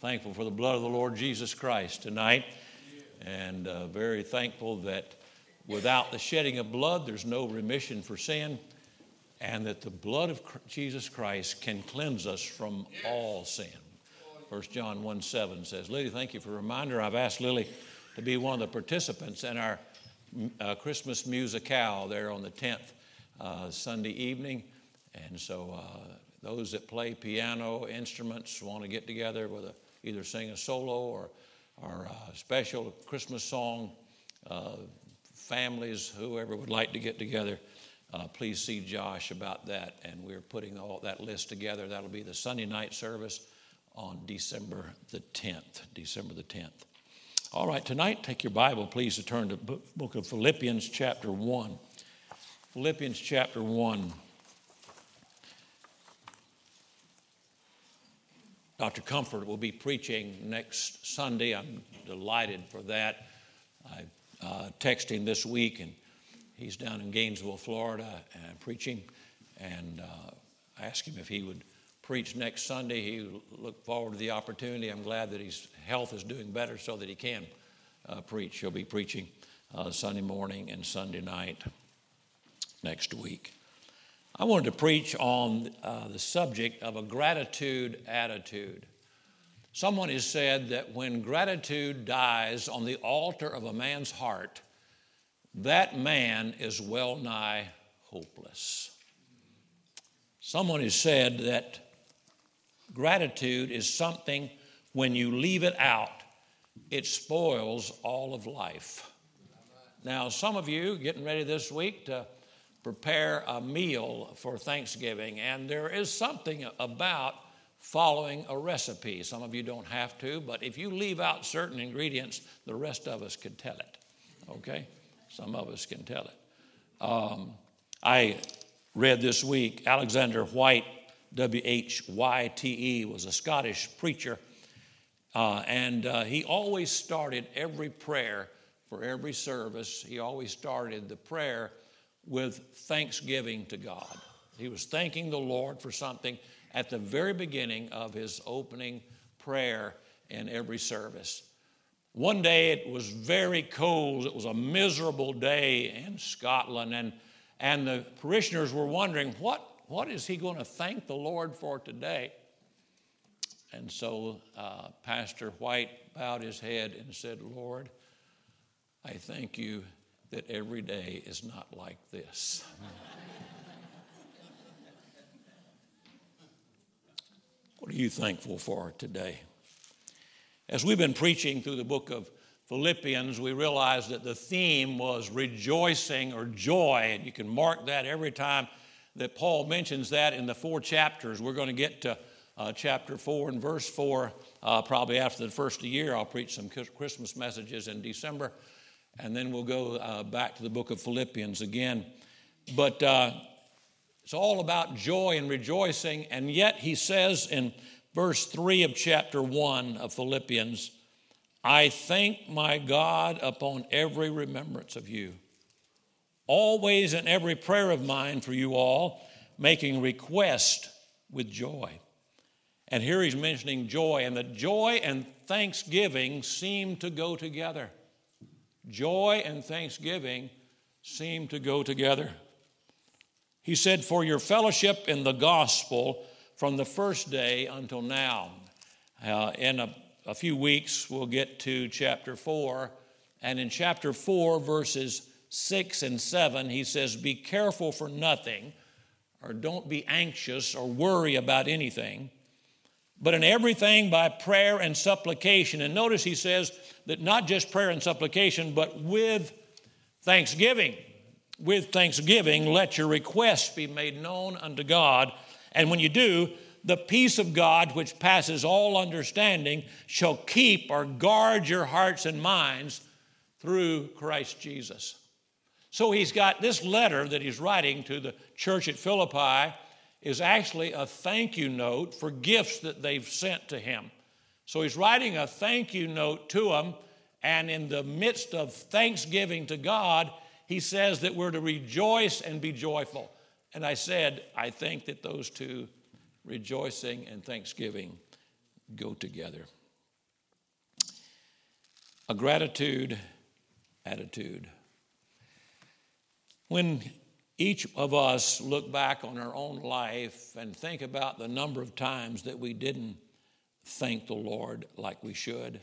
Thankful for the blood of the Lord Jesus Christ tonight, and uh, very thankful that without the shedding of blood, there's no remission for sin, and that the blood of Jesus Christ can cleanse us from all sin. 1 John 1 7 says, Lily, thank you for a reminder. I've asked Lily to be one of the participants in our uh, Christmas musicale there on the 10th uh, Sunday evening. And so uh, those that play piano instruments want to get together with a, either sing a solo or, or a special Christmas song. Uh, families, whoever would like to get together, uh, please see Josh about that. And we're putting all that list together. That'll be the Sunday night service on December the 10th. December the 10th. All right, tonight, take your Bible, please, to turn to book of Philippians, chapter 1. Philippians, chapter 1. Dr. Comfort will be preaching next Sunday. I'm delighted for that. I uh, texted him this week, and he's down in Gainesville, Florida, and preaching. And uh, I asked him if he would preach next Sunday. He looked forward to the opportunity. I'm glad that his health is doing better so that he can uh, preach. He'll be preaching uh, Sunday morning and Sunday night next week. I wanted to preach on uh, the subject of a gratitude attitude. Someone has said that when gratitude dies on the altar of a man's heart, that man is well nigh hopeless. Someone has said that gratitude is something when you leave it out, it spoils all of life. Now, some of you getting ready this week to prepare a meal for Thanksgiving. And there is something about following a recipe. Some of you don't have to, but if you leave out certain ingredients, the rest of us can tell it. Okay? Some of us can tell it. Um, I read this week Alexander Whyte, W H Y T E, was a Scottish preacher. Uh, and uh, he always started every prayer for every service, he always started the prayer with thanksgiving to God. He was thanking the Lord for something at the very beginning of his opening prayer in every service. One day it was very cold. It was a miserable day in Scotland, and, and the parishioners were wondering, what, what is he going to thank the Lord for today? And so uh, Pastor Whyte bowed his head and said, Lord, I thank you that every day is not like this. what are you thankful for today? As we've been preaching through the book of Philippians, we realized that the theme was rejoicing or joy, and you can mark that every time that Paul mentions that in the four chapters. We're going to get to uh, chapter 4 and verse 4 uh, probably after the first year. I'll preach some Christmas messages in December and then we'll go uh, back to the book of Philippians again. But uh, it's all about joy and rejoicing, and yet he says in verse 3 of chapter 1 of Philippians, I thank my God upon every remembrance of you, always in every prayer of mine for you all, making request with joy. And here he's mentioning joy, and the joy and thanksgiving seem to go together. Joy and thanksgiving seem to go together. He said, For your fellowship in the gospel from the first day until now. Uh, in a, a few weeks, we'll get to chapter 4. And in chapter 4, verses 6 and 7, he says, Be careful for nothing, or don't be anxious or worry about anything but in everything by prayer and supplication. And notice he says that not just prayer and supplication, but with thanksgiving. With thanksgiving, let your requests be made known unto God. And when you do, the peace of God, which passes all understanding, shall keep or guard your hearts and minds through Christ Jesus. So he's got this letter that he's writing to the church at Philippi is actually a thank you note for gifts that they've sent to him. So he's writing a thank you note to them, and in the midst of thanksgiving to God, he says that we're to rejoice and be joyful. And I said, I think that those two, rejoicing and thanksgiving, go together. a gratitude attitude. When each of us look back on our own life and think about the number of times that we didn't thank the Lord like we should,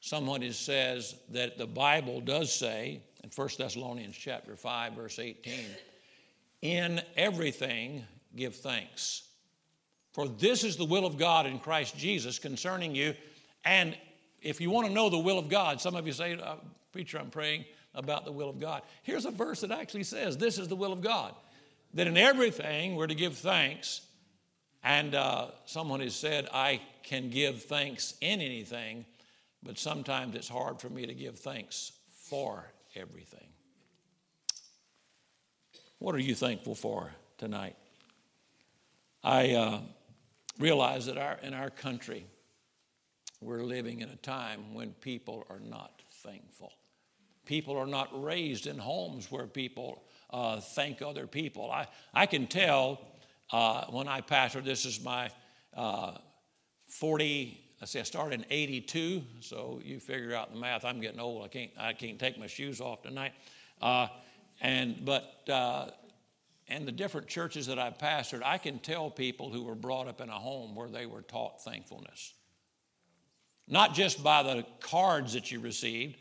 someone says that the Bible does say in 1 Thessalonians chapter 5 verse 18, in everything give thanks. For this is the will of God in Christ Jesus concerning you. And if you want to know the will of God, some of you say, uh, Preacher, I'm praying about the will of God. Here's a verse that actually says, This is the will of God. That in everything we're to give thanks. And uh, someone has said, I can give thanks in anything, but sometimes it's hard for me to give thanks for everything. What are you thankful for tonight? I uh, realize that our, in our country, we're living in a time when people are not thankful. People are not raised in homes where people uh, thank other people. I, I can tell uh, when I pastor, this is my uh, 40, I say I started in 82, so you figure out the math. I'm getting old. I can't, I can't take my shoes off tonight. Uh, and, but, uh, and the different churches that I've pastored, I can tell people who were brought up in a home where they were taught thankfulness. Not just by the cards that you received,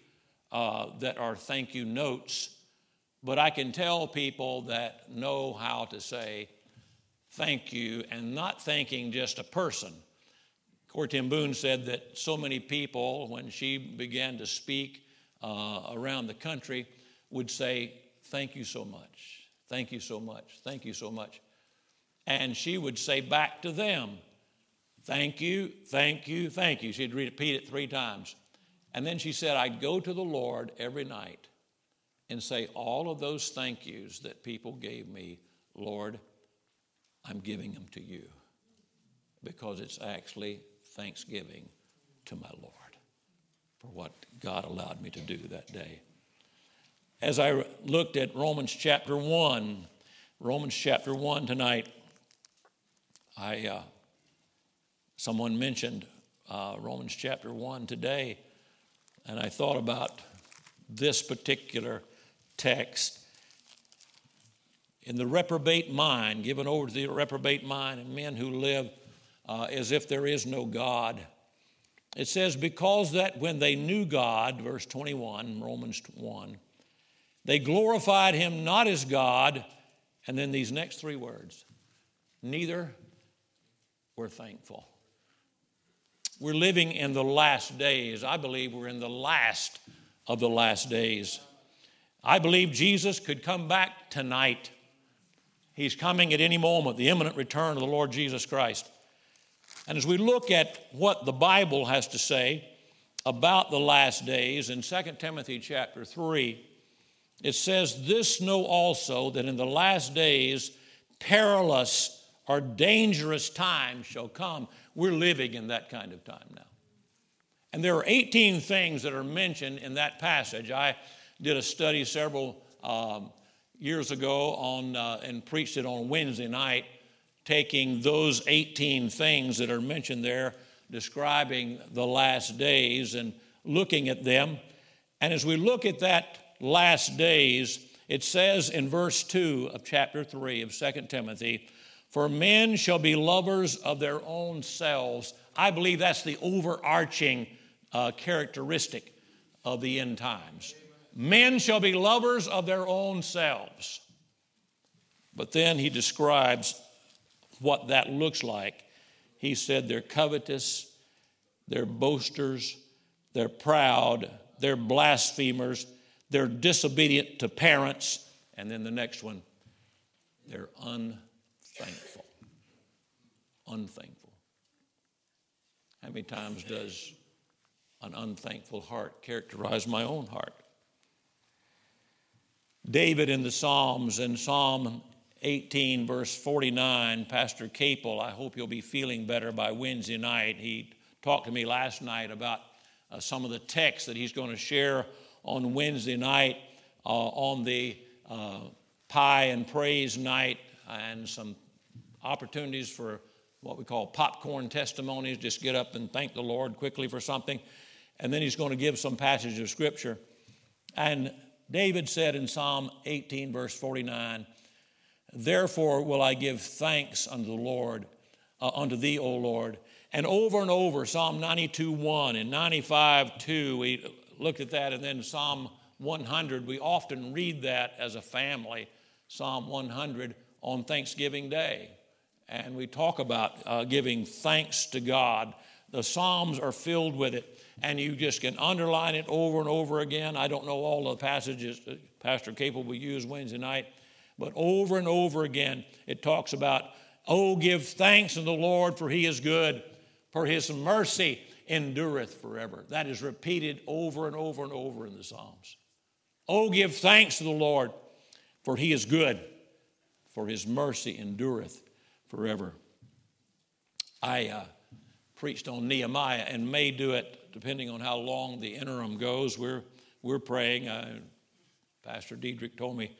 uh, that are thank you notes, but I can tell people that know how to say thank you and not thanking just a person. Corrie ten Boom said that so many people, when she began to speak uh, around the country, would say, Thank you so much, thank you so much, thank you so much. And she would say back to them, Thank you, thank you, thank you. She'd repeat it three times. And then she said, I'd go to the Lord every night and say all of those thank yous that people gave me, Lord, I'm giving them to you because it's actually thanksgiving to my Lord for what God allowed me to do that day. As I looked at Romans chapter 1, Romans chapter 1 tonight, I, uh, someone mentioned uh, Romans chapter 1 today. And I thought about this particular text. In the reprobate mind, given over to the reprobate mind, and men who live uh, as if there is no God. It says, Because that when they knew God, verse 21, Romans 1, they glorified him not as God, and then these next three words, neither were thankful. We're living in the last days. I believe we're in the last of the last days. I believe Jesus could come back tonight. He's coming at any moment, the imminent return of the Lord Jesus Christ. And as we look at what the Bible has to say about the last days in 2 Timothy chapter 3, it says, This know also that in the last days perilous or dangerous times shall come. We're living in that kind of time now. And there are 18 things that are mentioned in that passage. I did a study several um, years ago on, uh, and preached it on Wednesday night, taking those 18 things that are mentioned there, describing the last days and looking at them. And as we look at that last days, it says in verse 2 of chapter 3 of 2 Timothy, for men shall be lovers of their own selves. I believe that's the overarching uh, characteristic of the end times. Men shall be lovers of their own selves. But then he describes what that looks like. He said they're covetous, they're boasters, they're proud, they're blasphemers, they're disobedient to parents, and then the next one, they're un thankful. Unthankful. How many times does an unthankful heart characterize my own heart? David in the Psalms, in Psalm 18, verse 49, Pastor Capel, I hope you'll be feeling better by Wednesday night. He talked to me last night about uh, some of the texts that he's going to share on Wednesday night uh, on the uh, pie and praise night and some opportunities for what we call popcorn testimonies, just get up and thank the Lord quickly for something. and then he's going to give some passage of scripture. And David said in Psalm 18, verse 49, Therefore will I give thanks unto the Lord, uh, unto thee, O Lord. And over and over, Psalm 92, 1 and 95, 2, we looked at that, and then Psalm 100, we often read that as a family, Psalm 100 on Thanksgiving Day. And we talk about uh, giving thanks to God. The Psalms are filled with it, and you just can underline it over and over again. I don't know all the passages Pastor Capel will use Wednesday night, but over and over again, it talks about, Oh, give thanks unto the Lord, for he is good, for his mercy endureth forever. That is repeated over and over and over in the Psalms. Oh, give thanks to the Lord, for he is good, for his mercy endureth forever. I uh, preached on Nehemiah and may do it depending on how long the interim goes. We're, we're praying. Uh, Pastor Diedrich told me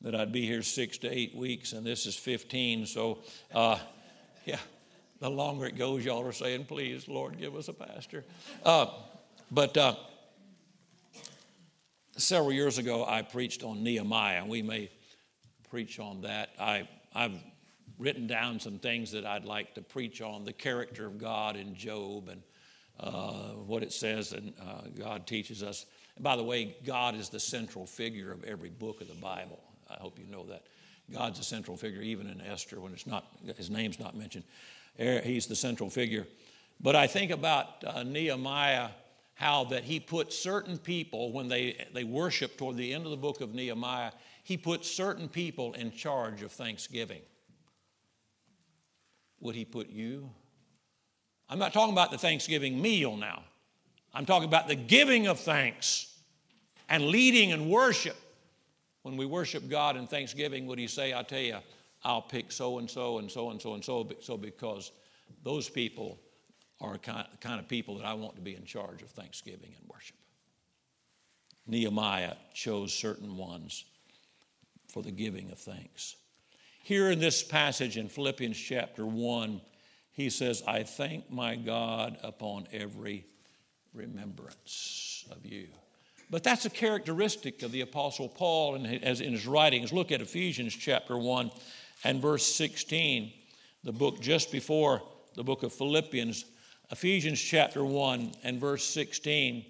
that I'd be here six to eight weeks, and this is 15. So, uh, yeah, the longer it goes, y'all are saying, please, Lord, give us a pastor. Uh, but uh, several years ago, I preached on Nehemiah, and we may preach on that. I, I've written down some things that I'd like to preach on the character of God in Job and uh, what it says, and uh, God teaches us. And by the way, God is the central figure of every book of the Bible. I hope you know that. God's a central figure, even in Esther, when it's not, his name's not mentioned. Er, he's the central figure. But I think about uh, Nehemiah, how that he put certain people, when they, they worship toward the end of the book of Nehemiah, he put certain people in charge of thanksgiving. Would he put you? I'm not talking about the Thanksgiving meal now. I'm talking about the giving of thanks and leading and worship. When we worship God in thanksgiving, would he say, I tell you, I'll pick so and so and so and so and so, so because those people are the kind of people that I want to be in charge of thanksgiving and worship. Nehemiah chose certain ones for the giving of thanks. Here in this passage in Philippians chapter 1, he says, I thank my God upon every remembrance of you. But that's a characteristic of the Apostle Paul and as in his writings. Look at Ephesians chapter 1 and verse 16, the book just before the book of Philippians. Ephesians chapter 1 and verse 16.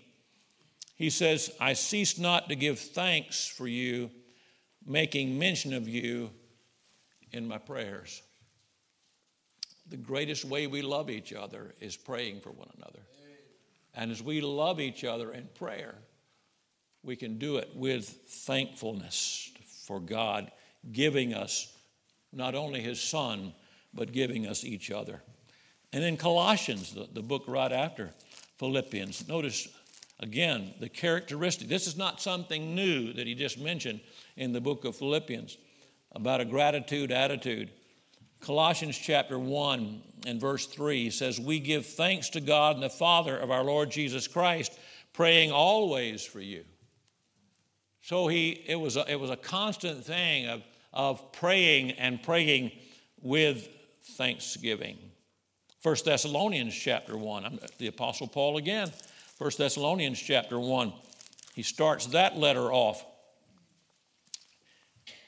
He says, I cease not to give thanks for you, making mention of you in my prayers. The greatest way we love each other is praying for one another. And as we love each other in prayer, we can do it with thankfulness for God giving us not only His Son, but giving us each other. And in Colossians, the, the book right after Philippians, notice again the characteristic. This is not something new that he just mentioned in the book of Philippians about a gratitude attitude. Colossians chapter 1 and verse 3 says, We give thanks to God and the Father of our Lord Jesus Christ, praying always for you. So he, it, was a, it was a constant thing of, of praying and praying with thanksgiving. 1 Thessalonians chapter 1, the Apostle Paul again. 1 Thessalonians chapter 1, he starts that letter off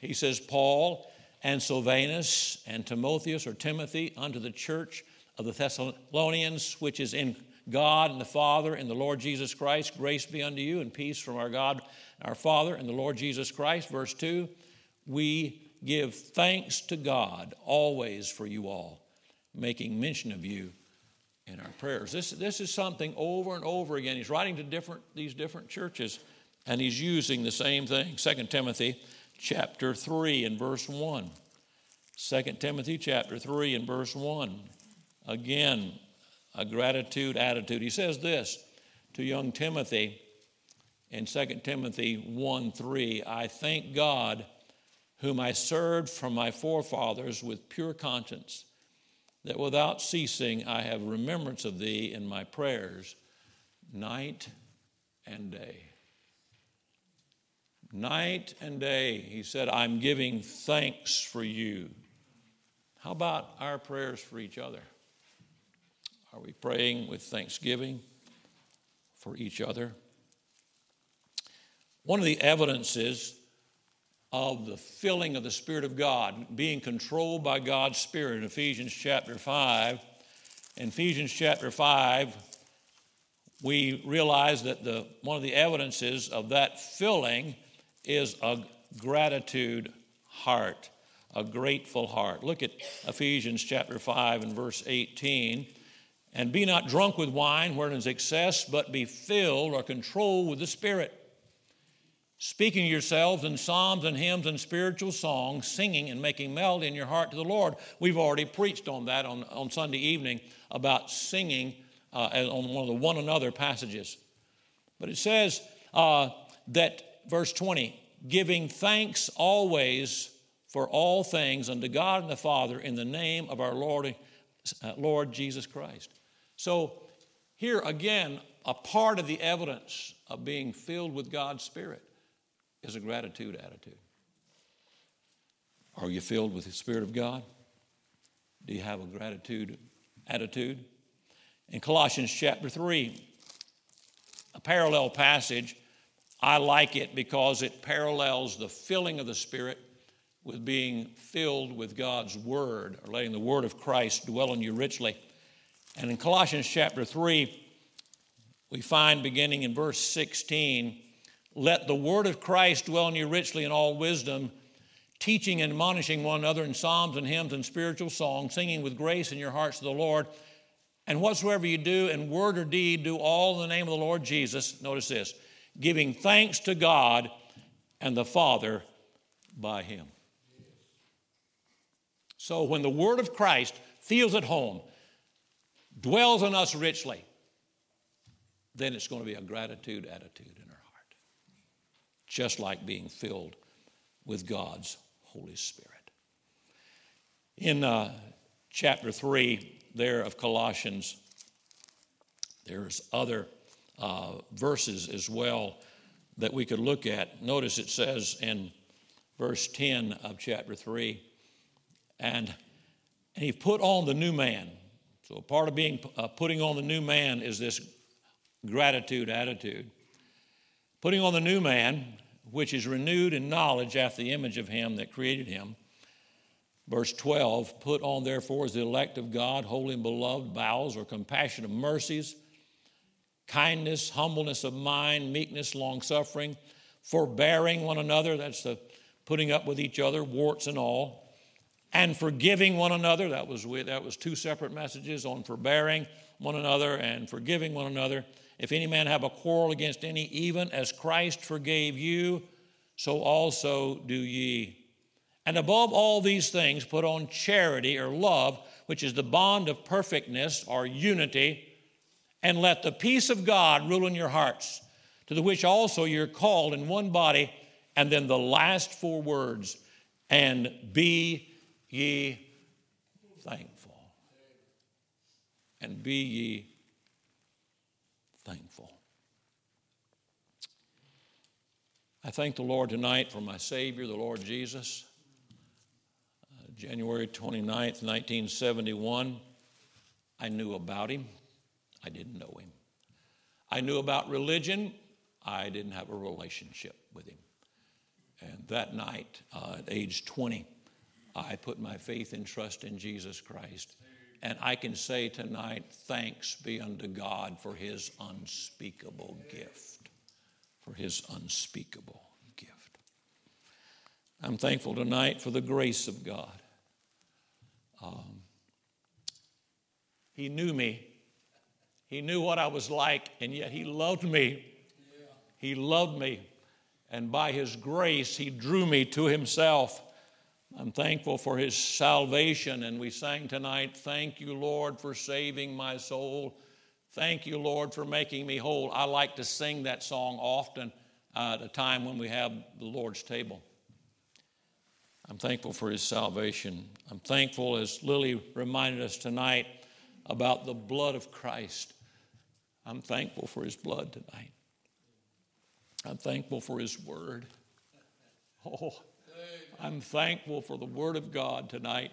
he says, Paul and Silvanus and Timotheus or Timothy unto the church of the Thessalonians, which is in God and the Father and the Lord Jesus Christ. Grace be unto you and peace from our God, our Father, and the Lord Jesus Christ. Verse 2 We give thanks to God always for you all, making mention of you in our prayers. This, this is something over and over again. He's writing to different, these different churches, and he's using the same thing. 2 Timothy chapter 3 and verse 1. 2 Timothy chapter 3 and verse 1. Again, a gratitude attitude. He says this to young Timothy in 2 Timothy 1 3 I thank God, whom I served from my forefathers with pure conscience, that without ceasing I have remembrance of thee in my prayers night and day. Night and day, he said, I'm giving thanks for you. How about our prayers for each other? Are we praying with thanksgiving for each other. One of the evidences of the filling of the Spirit of God, being controlled by God's Spirit in Ephesians chapter 5. In Ephesians chapter 5, we realize that the, one of the evidences of that filling is a gratitude heart, a grateful heart. Look at Ephesians chapter 5 and verse 18. And be not drunk with wine, wherein is excess, but be filled or controlled with the Spirit. Speaking yourselves in psalms and hymns and spiritual songs, singing and making melody in your heart to the Lord. We've already preached on that on, on Sunday evening about singing uh, on one of the one another passages. But it says uh, that, verse 20, giving thanks always for all things unto God and the Father in the name of our Lord, uh, Lord Jesus Christ. So, here again, a part of the evidence of being filled with God's Spirit is a gratitude attitude. Are you filled with the Spirit of God? Do you have a gratitude attitude? In Colossians chapter 3, a parallel passage, I like it because it parallels the filling of the Spirit with being filled with God's Word, or letting the Word of Christ dwell in you richly. And in Colossians chapter 3, we find beginning in verse 16, let the Word of Christ dwell in you richly in all wisdom, teaching and admonishing one another in psalms and hymns and spiritual songs, singing with grace in your hearts to the Lord and whatsoever you do in word or deed, do all in the name of the Lord Jesus. Notice this giving thanks to God and the Father by Him. So when the word of Christ feels at home, dwells in us richly, then it's going to be a gratitude attitude in our heart. Just like being filled with God's Holy Spirit. In uh, chapter 3, there of Colossians. There's other uh, verses as well that we could look at. Notice it says in verse 10 of chapter 3, and, and he put on the new man. So, part of being uh, putting on the new man is this gratitude attitude. Putting on the new man, which is renewed in knowledge after the image of him that created him Verse 12 Put on, therefore, as the elect of God, holy and beloved, bowels or compassion of mercies, kindness, humbleness of mind, meekness, long suffering, forbearing one another. That's the putting up with each other, warts and all, and forgiving one another. That was, that was two separate messages on forbearing one another and forgiving one another. If any man have a quarrel against any, even as Christ forgave you, so also do ye. And above all these things, put on charity or love, which is the bond of perfectness or unity, and let the peace of God rule in your hearts, to the which also you're called in one body. And then the last four words, and be ye thankful. And be ye thankful. I thank the Lord tonight for my Savior, the Lord Jesus. Uh, January 29th, 1971, I knew about him. I didn't know him. I knew about religion. I didn't have a relationship with him. And that night, uh, at age 20, I put my faith and trust in Jesus Christ. And I can say tonight, thanks be unto God for his unspeakable gift. For his unspeakable gift. I'm thankful tonight for the grace of God. Um, he knew me. He knew what I was like, and yet He loved me. He loved me. And by His grace, He drew me to Himself. I'm thankful for His salvation. And we sang tonight, Thank you, Lord, for saving my soul. Thank you, Lord, for making me whole. I like to sing that song often uh, at a time when we have the Lord's table. I'm thankful for his salvation. I'm thankful, as Lily reminded us tonight, about the blood of Christ. I'm thankful for his blood tonight. I'm thankful for his word. Oh, I'm thankful for the word of God tonight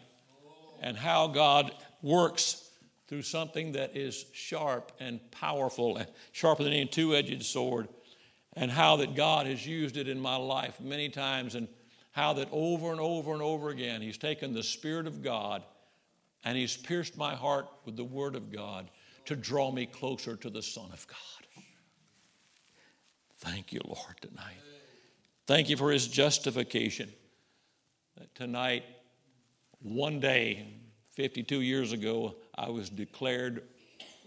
and how God works through something that is sharp and powerful, and sharper than any two edged sword, and how that God has used it in my life many times, and how that over and over and over again He's taken the Spirit of God and He's pierced my heart with the Word of God to draw me closer to the Son of God. Thank you, Lord, tonight. Thank you for His justification. That Tonight, one day, 52 years ago, I was declared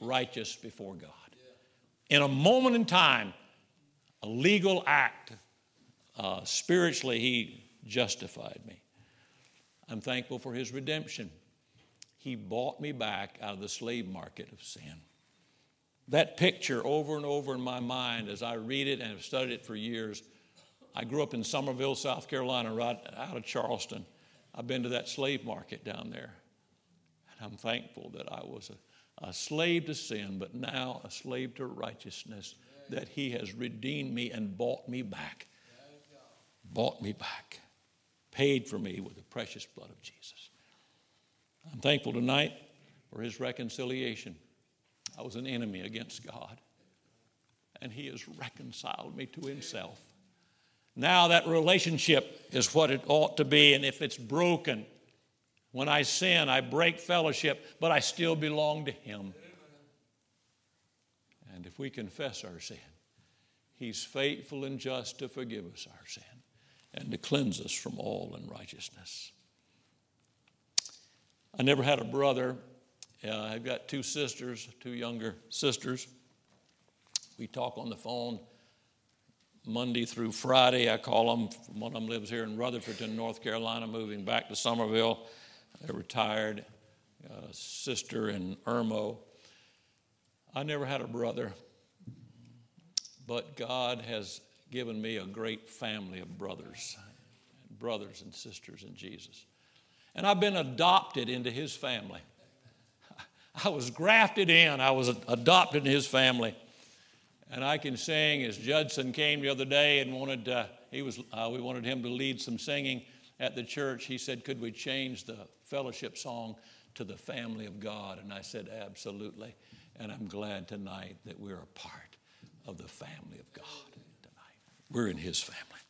righteous before God. In a moment in time, a legal act, uh, spiritually, He justified me. I'm thankful for His redemption. He bought me back out of the slave market of sin. That picture over and over in my mind as I read it and have studied it for years. I grew up in Summerville, South Carolina, right out of Charleston. I've been to that slave market down there. And I'm thankful that I was a, a slave to sin, but now a slave to righteousness, that He has redeemed me and bought me back. Bought me back. Paid for me with the precious blood of Jesus. I'm thankful tonight for His reconciliation. I was an enemy against God, and He has reconciled me to Himself. Now that relationship is what it ought to be, and if it's broken, when I sin, I break fellowship, but I still belong to Him. And if we confess our sin, He's faithful and just to forgive us our sin and to cleanse us from all unrighteousness. I never had a brother. Uh, I've got two sisters, two younger sisters. We talk on the phone Monday through Friday. I call them. One of them lives here in Rutherfordton, North Carolina, moving back to Summerville. A retired uh, sister in Irmo. I never had a brother, but God has given me a great family of brothers, brothers and sisters in Jesus. And I've been adopted into his family. I was grafted in, I was adopted in his family. And I can sing as Judson came the other day and wanted, uh, he was, uh, we wanted him to lead some singing at the church. He said, Could we change the fellowship song to the family of God? And I said, Absolutely. And I'm glad tonight that we're a part of the family of God tonight. We're in his family.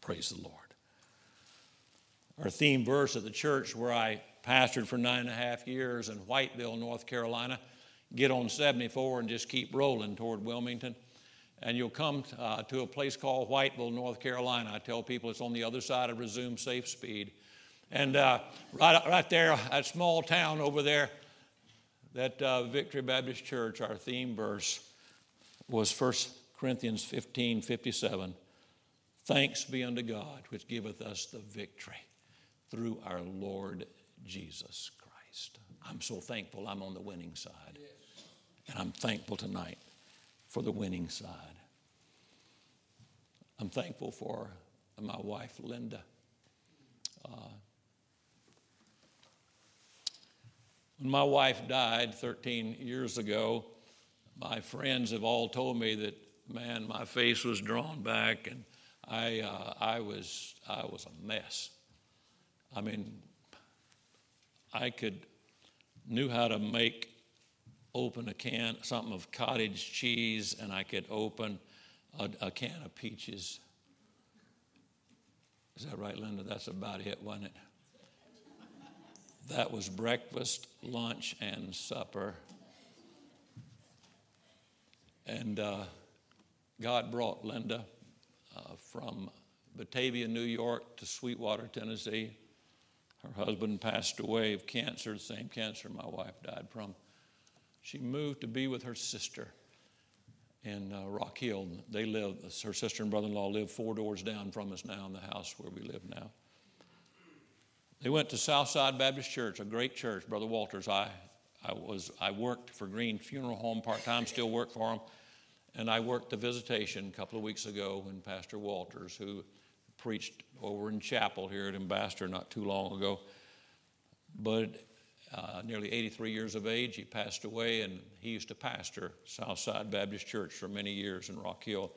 Praise the Lord. Our theme verse at the church where I pastored for nine and a half years in Whiteville, North Carolina get on 74 and just keep rolling toward Wilmington. And you'll come uh, to a place called Whiteville, North Carolina. I tell people it's on the other side of resume safe speed. And uh, right, right there, a small town over there, that uh, Victory Baptist Church, our theme verse was 1 Corinthians 15 57. Thanks be unto God, which giveth us the victory through our Lord Jesus Christ. I'm so thankful I'm on the winning side. And I'm thankful tonight for the winning side. I'm thankful for my wife, Linda. Uh, when my wife died 13 years ago, my friends have all told me that, man, my face was drawn back and I, uh, I, was, I was a mess. I mean, I could, knew how to make open a can, something of cottage cheese, and I could open a, a can of peaches. Is that right, Linda? That's about it, wasn't it? That was breakfast, lunch, and supper. And uh, God brought Linda uh, from Batavia, New York to Sweetwater, Tennessee. Her husband passed away of cancer, the same cancer my wife died from she moved to be with her sister in uh, Rock Hill. They live, her sister and brother in law live four doors down from us now in the house where we live now. They went to Southside Baptist Church, a great church. Brother Walters, I, I, was, I worked for Green Funeral Home part time, still work for them. And I worked the visitation a couple of weeks ago when Pastor Walters, who preached over in chapel here at Ambassador not too long ago. But uh, nearly 83 years of age. He passed away, and he used to pastor Southside Baptist Church for many years in Rock Hill.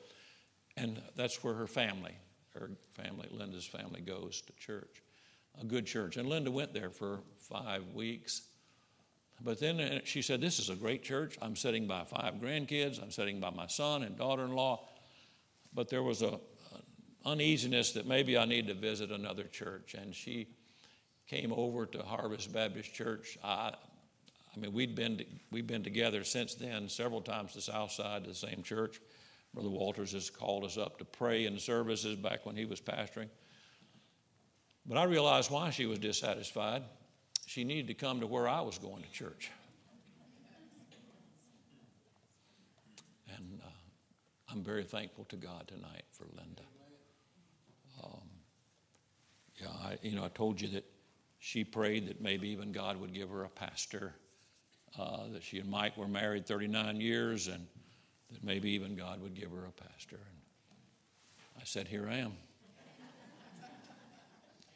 And that's where her family, her family, Linda's family, goes to church. A good church. And Linda went there for five weeks. But then uh, she said, This is a great church. I'm sitting by five grandkids, I'm sitting by my son and daughter in law. But there was a, uneasiness that maybe I need to visit another church. And she came over to Harvest Baptist Church. I, I mean, we'd been, we've been together since then several times to Southside, to the same church. Brother Walters has called us up to pray in services back when he was pastoring. But I realized why she was dissatisfied. She needed to come to where I was going to church. And uh, I'm very thankful to God tonight for Linda. Yeah, I, you know, I told you that she prayed that maybe even God would give her a pastor, uh, that she and Mike were married 39 years, and that maybe even God would give her a pastor. And I said, Here I am.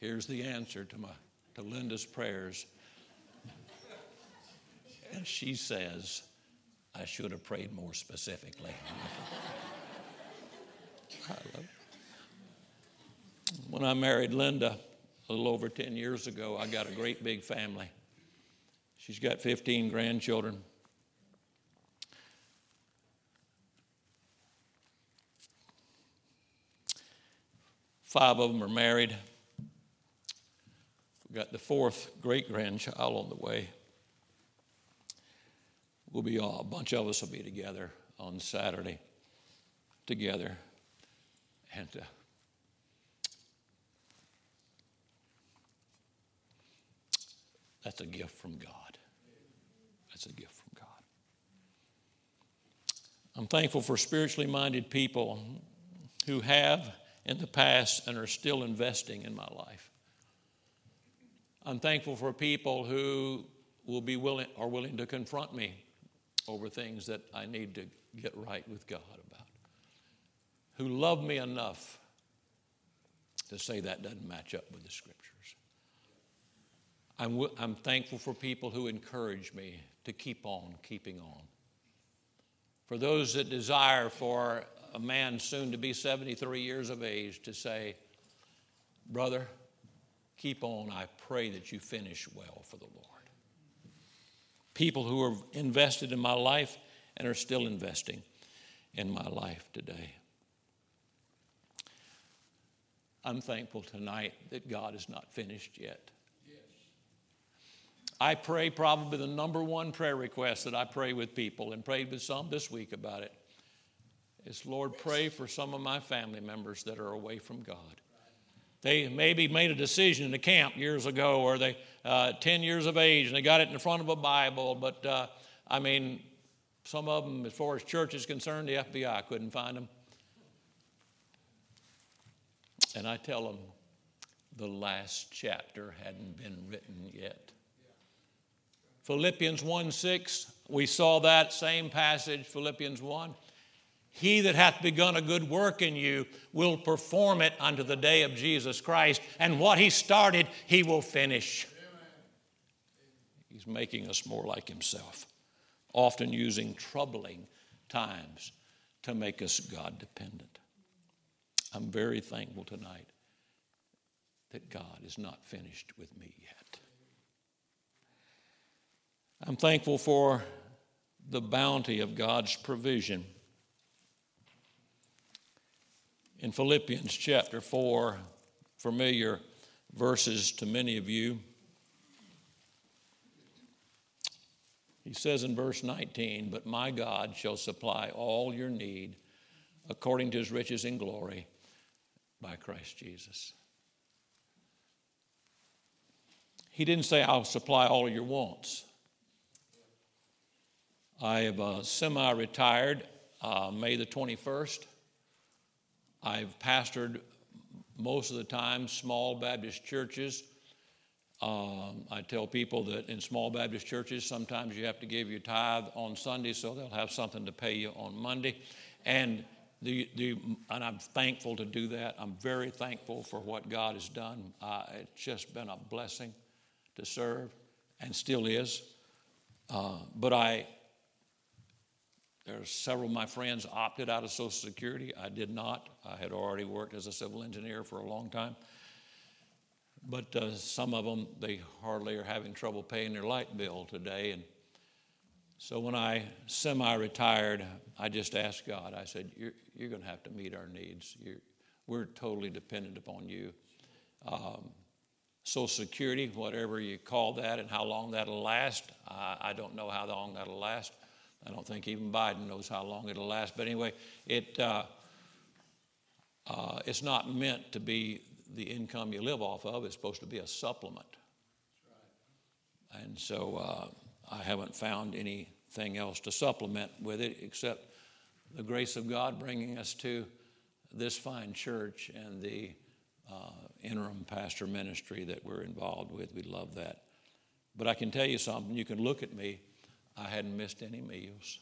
Here's the answer to, my, to Linda's prayers. And she says, I should have prayed more specifically. I love when I married Linda a little over 10 years ago, I got a great big family. She's got 15 grandchildren. Five of them are married. We've got the fourth great grandchild on the way. We'll be all, a bunch of us will be together on Saturday, together. And uh, that's a gift from God. That's a gift from God. I'm thankful for spiritually minded people who have in the past and are still investing in my life. I'm thankful for people who will be willing are willing to confront me over things that I need to get right with God about. Who love me enough to say that doesn't match up with the scriptures. I'm, w- I'm thankful for people who encourage me to keep on keeping on. For those that desire for a man soon to be 73 years of age to say, Brother, keep on. I pray that you finish well for the Lord. People who are invested in my life and are still investing in my life today. I'm thankful tonight that God is not finished yet. I pray probably the number one prayer request that I pray with people and prayed with some this week about it is Lord, pray for some of my family members that are away from God. They maybe made a decision in a camp years ago, or they uh, 10 years of age, and they got it in front of a Bible. But uh, I mean, some of them, as far as church is concerned, the FBI couldn't find them. And I tell them, the last chapter hadn't been written yet. Philippians 1 6, we saw that same passage, Philippians 1. He that hath begun a good work in you will perform it unto the day of Jesus Christ, and what he started, he will finish. He's making us more like himself, often using troubling times to make us God dependent. I'm very thankful tonight that God is not finished with me yet. I'm thankful for the bounty of God's provision. In Philippians chapter 4, familiar verses to many of you, he says in verse 19, But my God shall supply all your need according to his riches in glory by Christ Jesus. He didn't say, I'll supply all your wants. I have uh, semi retired uh, May the 21st. I've pastored most of the time small Baptist churches. Um, I tell people that in small Baptist churches, sometimes you have to give your tithe on Sunday so they'll have something to pay you on Monday. And, the, the, and I'm thankful to do that. I'm very thankful for what God has done. Uh, it's just been a blessing to serve and still is. Uh, but I, there's several of my friends opted out of Social Security. I did not. I had already worked as a civil engineer for a long time. But uh, some of them, they hardly are having trouble paying their light bill today. And So when I semi retired, I just asked God, I said, You're, you're going to have to meet our needs. You're, we're totally dependent upon you. Um, Social Security, whatever you call that, and how long that'll last, I, I don't know how long that'll last. I don't think even Biden knows how long it'll last. But anyway, it, uh, uh, it's not meant to be the income you live off of, it's supposed to be a supplement. And so uh, I haven't found anything else to supplement with it except the grace of God bringing us to this fine church and the uh, interim pastor ministry that we're involved with. We love that. But I can tell you something, you can look at me, I hadn't missed any meals.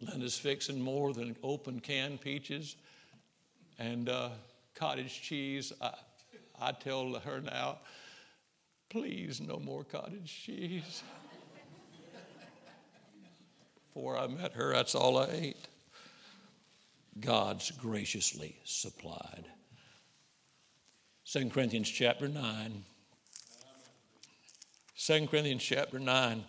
Linda's fixing more than open canned peaches and uh, cottage cheese. I, I tell her now, please, no more cottage cheese. Before I met her, that's all I ate. God's graciously supplied. 2 Corinthians chapter 9. 2 Corinthians chapter 9.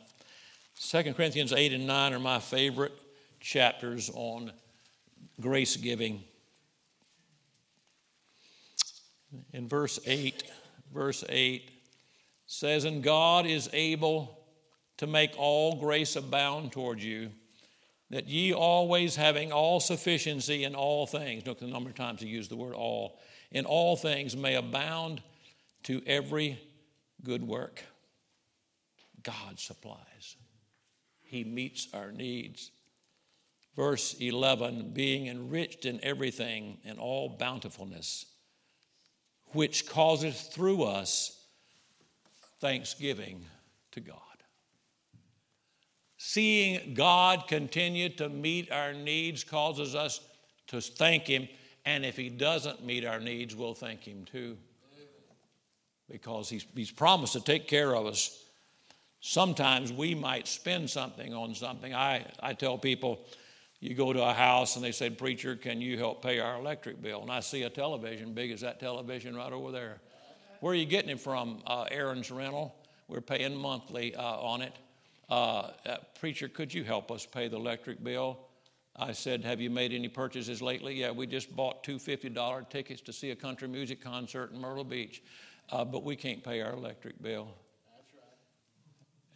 2 Corinthians 8 and 9 are my favorite chapters on grace giving. In verse 8, verse 8 says, And God is able to make all grace abound toward you, that ye always having all sufficiency in all things. Look at the number of times he used the word all in all things may abound to every good work. God supplies, He meets our needs. Verse 11 being enriched in everything in all bountifulness, which causeth through us thanksgiving to God. Seeing God continue to meet our needs causes us to thank Him and if He doesn't meet our needs, we'll thank Him too. Because He's, he's promised to take care of us. Sometimes we might spend something on something. I, I tell people, you go to a house and they say, Preacher, can you help pay our electric bill? And I see a television big as that television right over there. Where are you getting it from? Uh, Aaron's Rental. We're paying monthly uh, on it. Uh, uh preacher, could you help us pay the electric bill? I said, Have you made any purchases lately? Yeah, we just bought two $50 tickets to see a country music concert in Myrtle Beach, uh, but we can't pay our electric bill.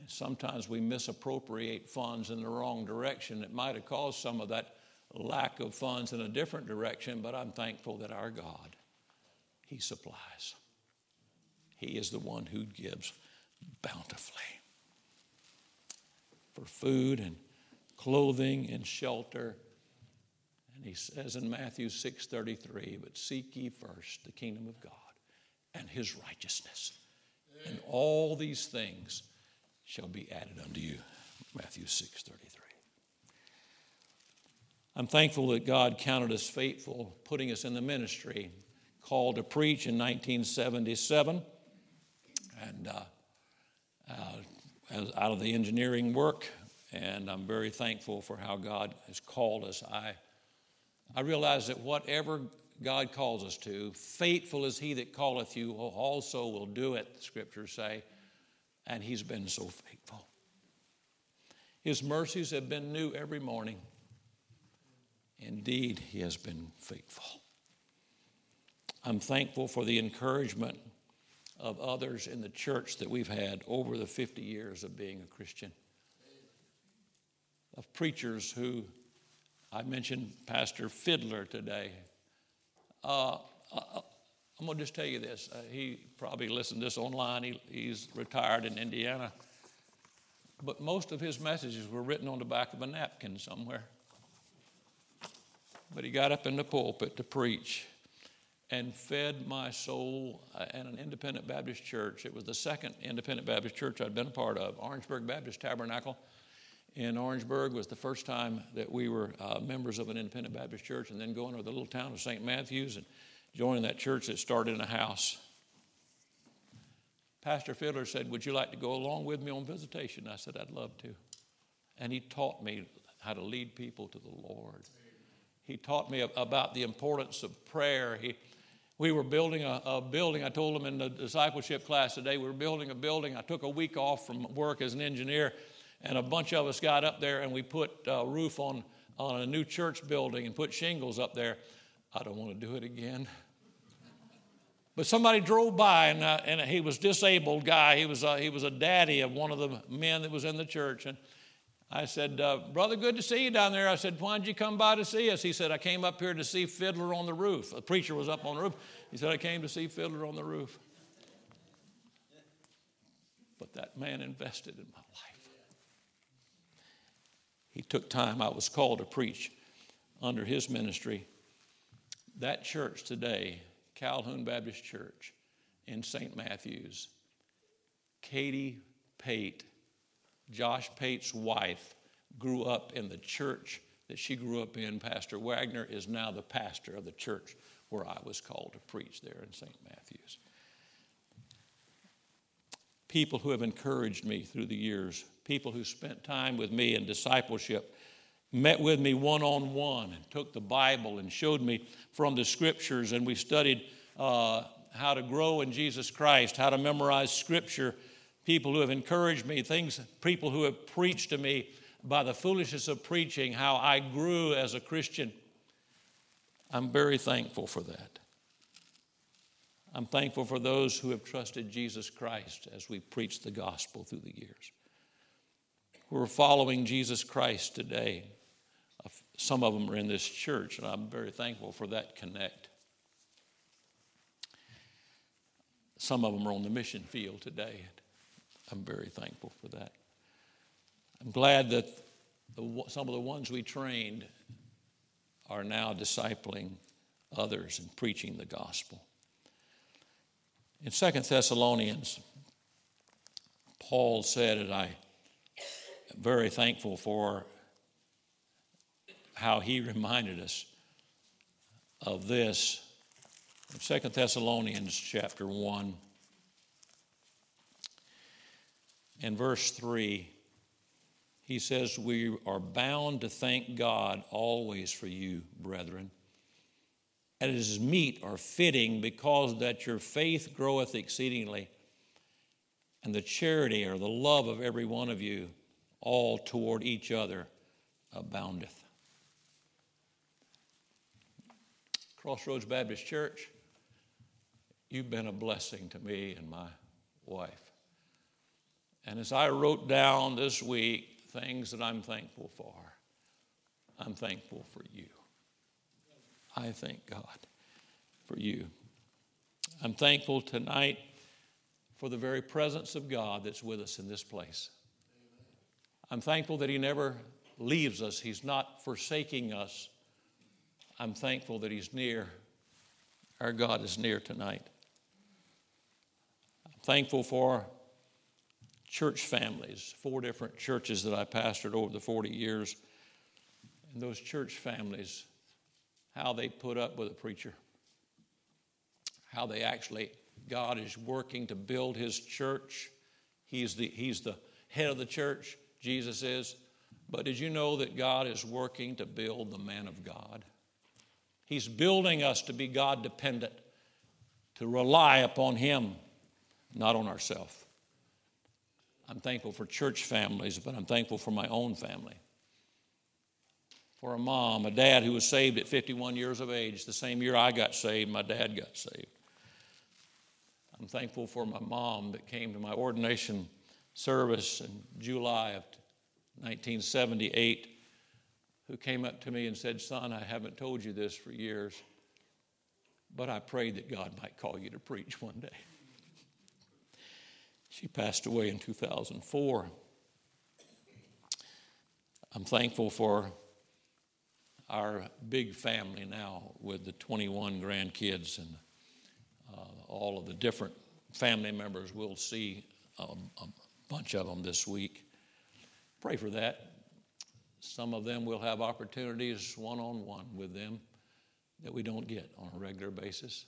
Sometimes we misappropriate funds in the wrong direction. It might have caused some of that lack of funds in a different direction, but I'm thankful that our God, He supplies. He is the one who gives bountifully for food and clothing and shelter. And he says in Matthew 6:33, "But seek ye first the kingdom of God and his righteousness, and all these things shall be added unto you." Matthew 6:33. I'm thankful that God counted us faithful, putting us in the ministry, called to preach in 1977, and uh, uh, out of the engineering work, and I'm very thankful for how God has called us. I, I realize that whatever God calls us to, faithful is he that calleth you, also will do it, the scriptures say. And he's been so faithful. His mercies have been new every morning. Indeed, he has been faithful. I'm thankful for the encouragement of others in the church that we've had over the 50 years of being a Christian of preachers who I mentioned Pastor Fiddler today. Uh, uh I'm going to just tell you this. Uh, he probably listened to this online. He, he's retired in Indiana. But most of his messages were written on the back of a napkin somewhere. But he got up in the pulpit to preach and fed my soul at uh, an independent Baptist church. It was the second independent Baptist church I'd been a part of, Orangeburg Baptist Tabernacle in Orangeburg was the first time that we were uh, members of an independent Baptist church, and then going to the little town of St. Matthews and joining that church that started in a house. Pastor Fiddler said, Would you like to go along with me on visitation? I said, I'd love to. And he taught me how to lead people to the Lord. He taught me about the importance of prayer. He, we were building a, a, building. I told him in the discipleship class today, we were building a building. I took a week off from work as an engineer and a bunch of us got up there and we put a roof on, on a new church building and put shingles up there. I don't want to do it again. But somebody drove by, and, uh, and he was disabled guy. He was, uh, he was a daddy of one of the men that was in the church. And I said, uh, Brother, good to see you down there. I said, Why'd you come by to see us? He said, I came up here to see Fiddler on the roof. A preacher was up on the roof. He said, I came to see Fiddler on the roof. But that man invested in my life. He took time. I was called to preach under his ministry. That church today Calhoun Baptist Church in St. Matthews. Katie Pate, Josh Pate's wife, grew up in the church that she grew up in. Pastor Wagner is now the pastor of the church where I was called to preach there in St. Matthews. People who have encouraged me through the years, people who spent time with me in discipleship, met with me one on one and took the Bible and showed me from the scriptures, and we studied uh, how to grow in Jesus Christ, how to memorize scripture. People who have encouraged me, things, people who have preached to me by the foolishness of preaching, how I grew as a Christian. I'm very thankful for that. I'm thankful for those who have trusted Jesus Christ as we preach the gospel through the years. We're following Jesus Christ today. Some of them are in this church, and I'm very thankful for that connect. Some of them are on the mission field today. I'm very thankful for that. I'm glad that the, some of the ones we trained are now discipling others and preaching the gospel. In Second Thessalonians, Paul said, and I am very thankful for how he reminded us of this. In 2 Thessalonians chapter 1 and verse 3 he says we are bound to thank God always for you brethren. And it is meet or fitting because that your faith groweth exceedingly and the charity or the love of every one of you all toward each other aboundeth Crossroads Baptist Church, you've been a blessing to me and my wife. And as I wrote down this week things that I'm thankful for, I'm thankful for you. I thank God for you. I'm thankful tonight for the very presence of God that's with us in this place. I'm thankful that He never leaves us, He's not forsaking us. I'm thankful that He's near. Our God is near tonight. I'm thankful for church families, four different churches that I pastored over the 40 years. And those church families, how they put up with a preacher, how they actually, God is working to build His church. He's the, he's the head of the church, Jesus is. But did you know that God is working to build the man of God? He's building us to be God dependent, to rely upon Him, not on ourselves. I'm thankful for church families, but I'm thankful for my own family. For a mom, a dad who was saved at 51 years of age. The same year I got saved, my dad got saved. I'm thankful for my mom that came to my ordination service in July of 1978 who came up to me and said, Son, I haven't told you this for years, but I prayed that God might call you to preach one day. She passed away in 2004. I'm thankful for our big family now with the 21 grandkids and uh, all of the different family members. We'll see a, a bunch of them this week. Pray for that. Some of them will have opportunities one on one with them that we don't get on a regular basis.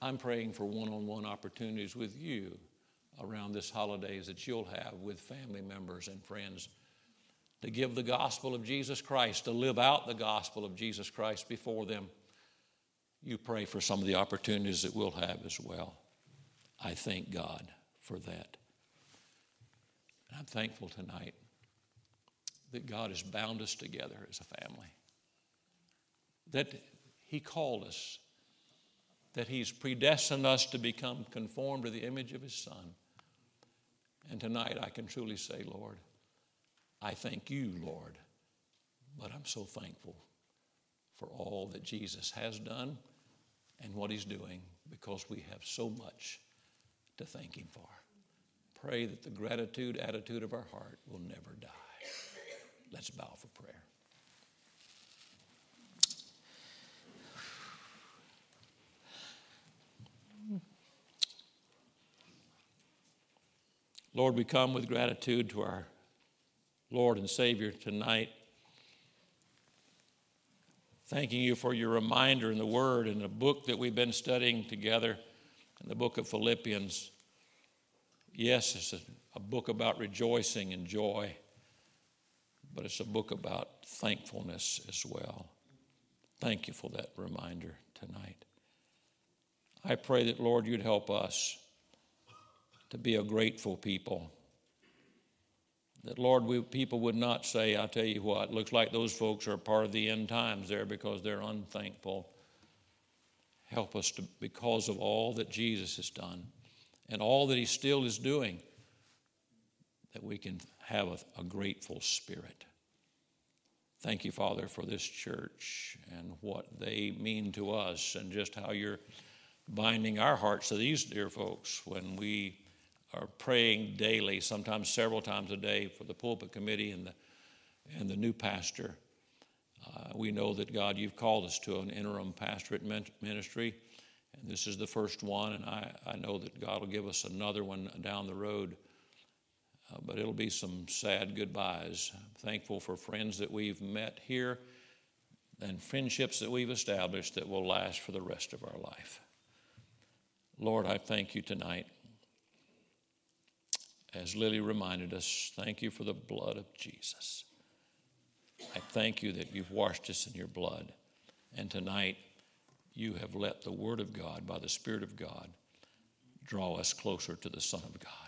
I'm praying for one on one opportunities with you around this holidays that you'll have with family members and friends to give the gospel of Jesus Christ, to live out the gospel of Jesus Christ before them. You pray for some of the opportunities that we'll have as well. I thank God for that. And I'm thankful tonight that God has bound us together as a family, that He called us, that He's predestined us to become conformed to the image of His Son. And tonight I can truly say, Lord, I thank you, Lord, but I'm so thankful for all that Jesus has done and what He's doing because we have so much to thank Him for. Pray that the gratitude attitude of our heart will never die. Let's bow for prayer. Lord, we come with gratitude to our Lord and Savior tonight. Thanking you for your reminder in the Word and the book that we've been studying together, in the book of Philippians. Yes, it's a, a book about rejoicing and joy, but it's a book about thankfulness as well. Thank you for that reminder tonight. I pray that, Lord, you'd help us to be a grateful people. That, Lord, we, people would not say, I'll tell you what, looks like those folks are part of the end times there because they're unthankful. Help us to, because of all that Jesus has done and all that he still is doing, that we can have a, a grateful spirit. Thank you, Father, for this church and what they mean to us and just how you're binding our hearts to these dear folks when we are praying daily, sometimes several times a day, for the pulpit committee and the, and the new pastor. Uh, we know that, God, you've called us to an interim pastorate ministry, and this is the first one, and I, I know that God will give us another one down the road. Uh, but it'll be some sad goodbyes. I'm thankful for friends that we've met here and friendships that we've established that will last for the rest of our life. Lord, I thank you tonight as Lily reminded us, thank you for the blood of Jesus. I thank you that you've washed us in your blood. And tonight, you have let the Word of God, by the Spirit of God, draw us closer to the Son of God.